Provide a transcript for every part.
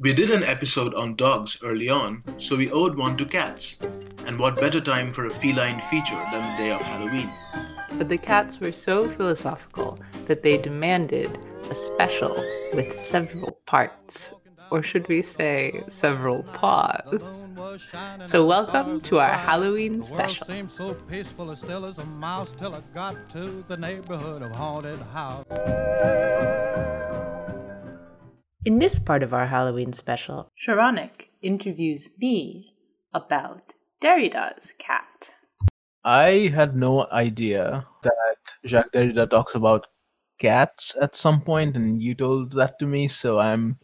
We did an episode on dogs early on, so we owed one to cats. And what better time for a feline feature than the day of Halloween? But the cats were so philosophical that they demanded a special with several parts. Or should we say several paws? So, welcome to our Halloween special. seemed so peaceful as still as a mouse till I got to the neighborhood of haunted house. In this part of our Halloween special, Saronik interviews me about Derrida's cat. I had no idea that Jacques Derrida talks about cats at some point, and you told that to me, so I'm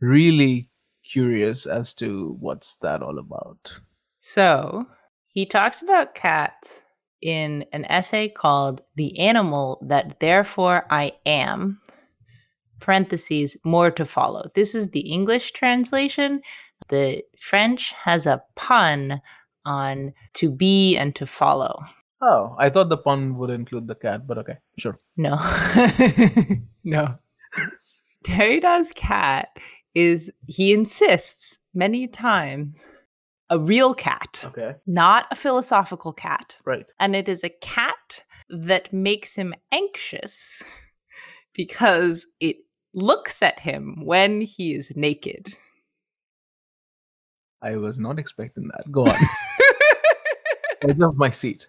really curious as to what's that all about. So, he talks about cats in an essay called The Animal That Therefore I Am, parentheses, more to follow. This is the English translation. The French has a pun on to be and to follow. Oh, I thought the pun would include the cat, but okay, sure. No. no. Derrida's cat is, he insists many times, a real cat, Okay, not a philosophical cat. right. And it is a cat that makes him anxious because it looks at him when he is naked. I was not expecting that. Go on. Edge of my seat.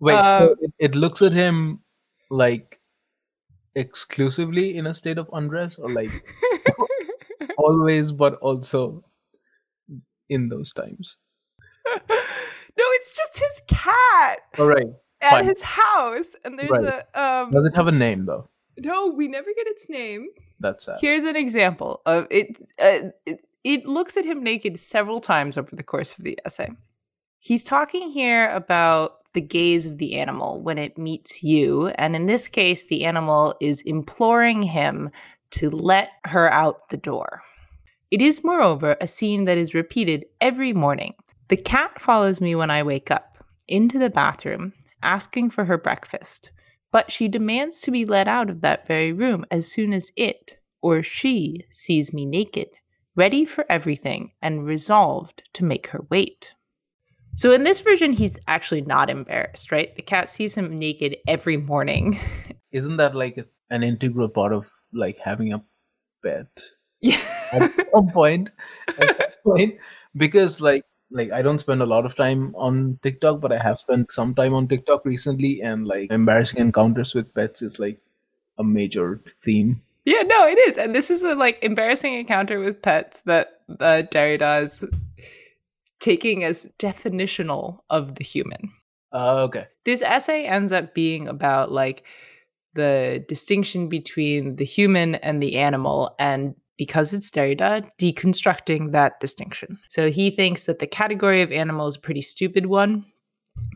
Wait, Um, so it, it looks at him like exclusively in a state of undress, or like always, but also in those times. no, it's just his cat All right. At fine. his house, and there's Right. a um. Does it have a name though? No, we never get its name. That's sad. Here's an example of it, uh, it. It looks at him naked several times over the course of the essay. He's talking here about the gaze of the animal when it meets you, and in this case, the animal is imploring him to let her out the door. It is, moreover, a scene that is repeated every morning. The cat follows me when I wake up into the bathroom, asking for her breakfast, but she demands to be let out of that very room as soon as it or she sees me naked, ready for everything and resolved to make her wait. So in this version, he's actually not embarrassed, right? The cat sees him naked every morning. Isn't that like an integral part of like having a pet? yeah. at some point, at some point because like like I don't spend a lot of time on TikTok, but I have spent some time on TikTok recently, and like embarrassing encounters with pets is like a major theme. Yeah, no, it is. And this is a like embarrassing encounter with pets that uh, Derrida is taking as definitional of the human. Uh, okay, This essay ends up being about like the distinction between the human and the animal and because it's Derrida, deconstructing that distinction. So he thinks that the category of animal is a pretty stupid one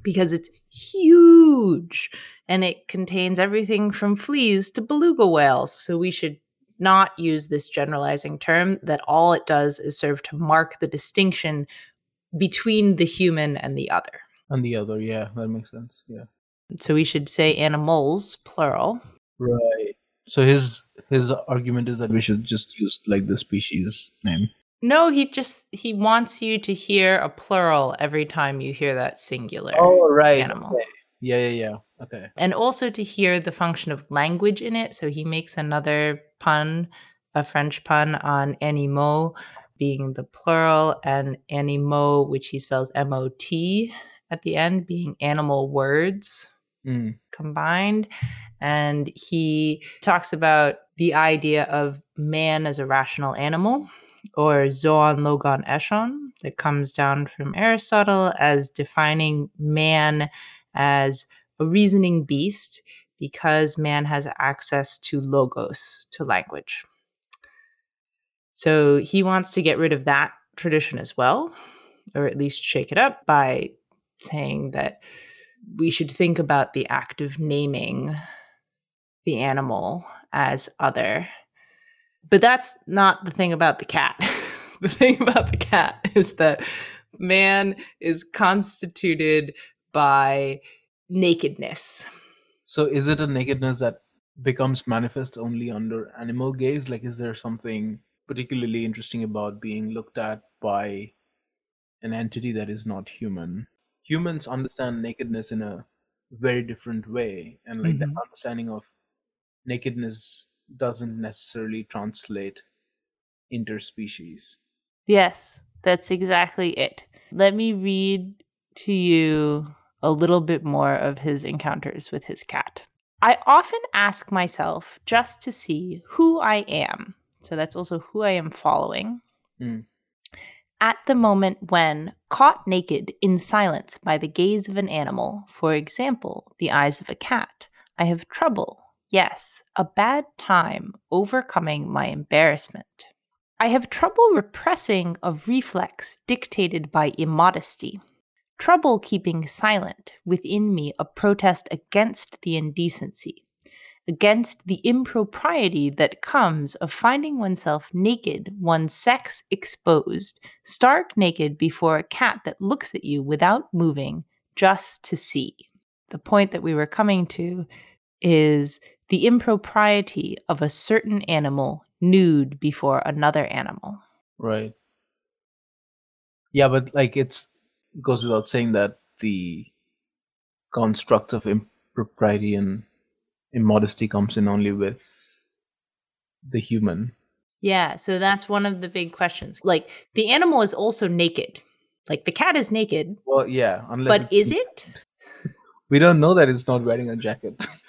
because it's huge and it contains everything from fleas to beluga whales. So we should not use this generalizing term that all it does is serve to mark the distinction between the human and the other. And the other, yeah, that makes sense. Yeah. So we should say animals, plural. Right. So his his argument is that we should just use like the species name. No, he just he wants you to hear a plural every time you hear that singular Oh, right. animal. Okay. Yeah, yeah, yeah. Okay. And also to hear the function of language in it. So he makes another pun, a French pun on animaux being the plural and animot, which he spells M O T at the end, being animal words Mm. combined. And he talks about the idea of man as a rational animal, or zoon logon echon, that comes down from Aristotle as defining man as a reasoning beast because man has access to logos, to language. So he wants to get rid of that tradition as well, or at least shake it up by saying that we should think about the act of naming the animal as other. But that's not the thing about the cat. the thing about the cat is that man is constituted by nakedness. So is it a nakedness that becomes manifest only under animal gaze? Like, is there something particularly interesting about being looked at by an entity that is not human? Humans understand nakedness in a very different way, and like Mhm. the understanding of nakedness doesn't necessarily translate interspecies. Yes, that's exactly it. Let me read to you a little bit more of his encounters with his cat. I often ask myself just to see who I am. So that's also who I am following. Mm. At the moment when, caught naked in silence by the gaze of an animal, for example, the eyes of a cat, I have trouble, yes, a bad time overcoming my embarrassment. I have trouble repressing a reflex dictated by immodesty, trouble keeping silent within me a protest against the indecency, against the impropriety that comes of finding oneself naked, one's sex exposed, stark naked before a cat that looks at you without moving, just to see. The point that we were coming to is the impropriety of a certain animal nude before another animal. Right. Yeah, but like it's goes without saying that the construct of impropriety and immodesty comes in only with the human. Yeah, so that's one of the big questions. Like the animal is also naked. Like the cat is naked, Well, yeah, unless but is it? We don't know that it's not wearing a jacket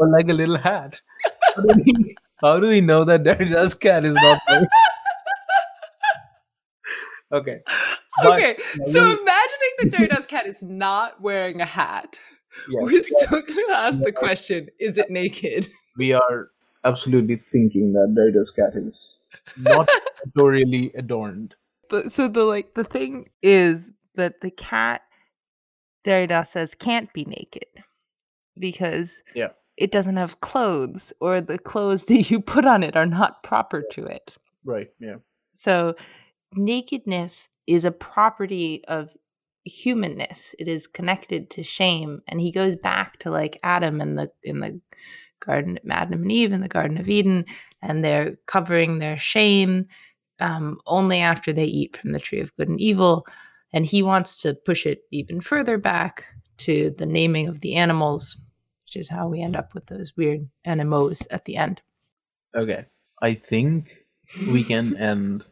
or like a little hat. How do we, how do we know that Derrida's cat is not wearing? okay. But- okay, so will- imagining that Derrida's cat is not wearing a hat, Yes, we're still going to ask the question: Is it naked? we are absolutely thinking that Derrida's cat is not pictorially adorned. the, so the like the thing is that the cat Derrida says can't be naked because Yeah. It doesn't have clothes or the clothes that you put on it are not proper to it. Right. Yeah. So nakedness is a property of humanness. It is connected to shame and he goes back to like Adam in the in the garden Adam and Eve in the garden of Eden and they're covering their shame um, only after they eat from the tree of good and evil and he wants to push it even further back to the naming of the animals which is how we end up with those weird NMOs at the end. Okay. I think we can end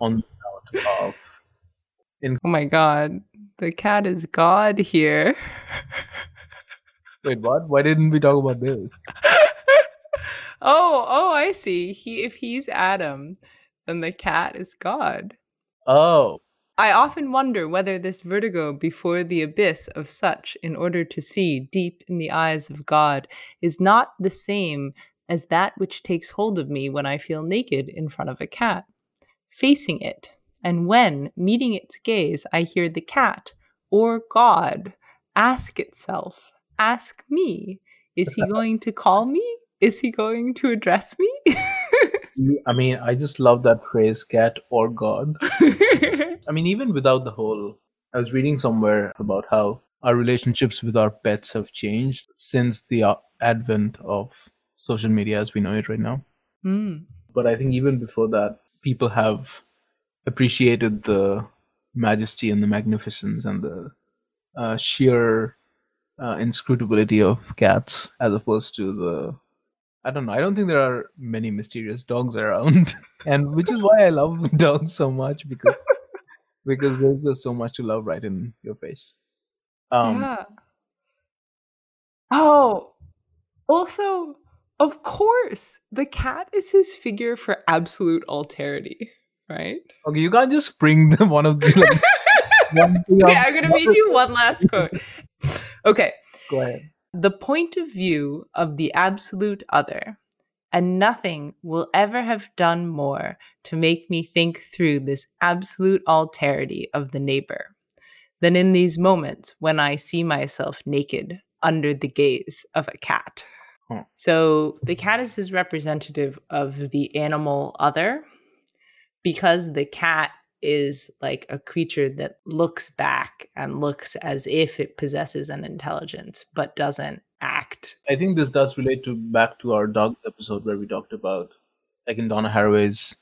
on the note of Oh my god, the cat is God here. wait. What? Why didn't we talk about this? oh, oh, I see. He if he's Adam, then the cat is God. Oh. I often wonder whether this vertigo before the abyss of such in order to see deep in the eyes of God is not the same as that which takes hold of me when I feel naked in front of a cat, facing it, and when, meeting its gaze, I hear the cat, or God ask itself, ask me, is he going to call me? Is he going to address me? I mean, I just love that phrase, cat or God. I mean, even without the whole, I was reading somewhere about how our relationships with our pets have changed since the uh, advent of social media as we know it right now. Mm. But I think even before that, people have appreciated the majesty and the magnificence and the uh, sheer uh, inscrutability of cats as opposed to the I don't know. I don't think there are many mysterious dogs around, and which is why I love dogs so much because because there's just so much to love right in your face. Um, yeah. Oh, also, of course, the cat is his figure for absolute alterity, right? Okay, you can't just bring them one of the. Like, one Okay, I'm gonna read you one last quote. Okay. Go ahead. the point of view of the absolute other, and nothing will ever have done more to make me think through this absolute alterity of the neighbor than in these moments when I see myself naked under the gaze of a cat. So the cat is his representative of the animal other because the cat is like a creature that looks back and looks as if it possesses an intelligence but doesn't act. I think this does relate to back to our dog episode where we talked about, like in Donna Haraway's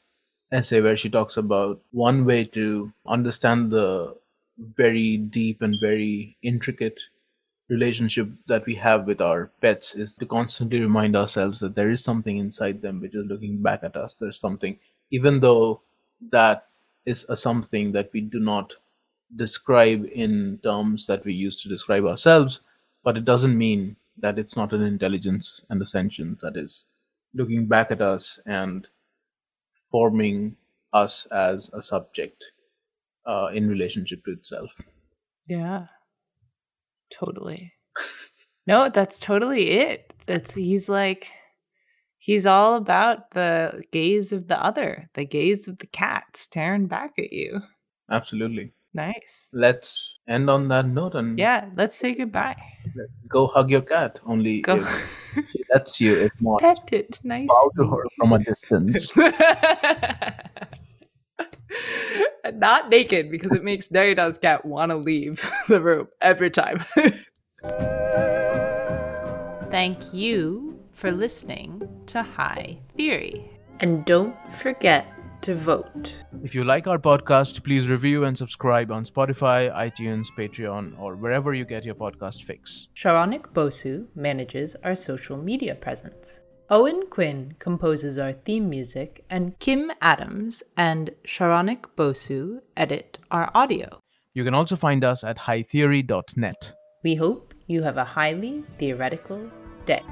essay, where she talks about one way to understand the very deep and very intricate relationship that we have with our pets is to constantly remind ourselves that there is something inside them which is looking back at us. There's something, even though that is a something that we do not describe in terms that we use to describe ourselves, but it doesn't mean that it's not an intelligence and a sentience that is looking back at us and forming us as a subject uh, in relationship to itself. Yeah. Totally. no, that's totally it. That's he's like he's all about the gaze of the other, the gaze of the cat staring back at you. Absolutely. Nice. Let's end on that note and Yeah, let's say goodbye. go hug your cat. Only Go if she lets you, if not, pet it Nice. bow to her from a distance. Not naked because it makes Derrida's cat want to leave the room every time. Thank you for listening to High Theory. And don't forget to vote. If you like our podcast, please review and subscribe on Spotify, iTunes, Patreon, or wherever you get your podcast fix. Saronik Bosu manages our social media presence. Owen Quinn composes our theme music, and Kim Adams and Saronik Bosu edit our audio. You can also find us at hightheory.net. We hope you have a highly theoretical day.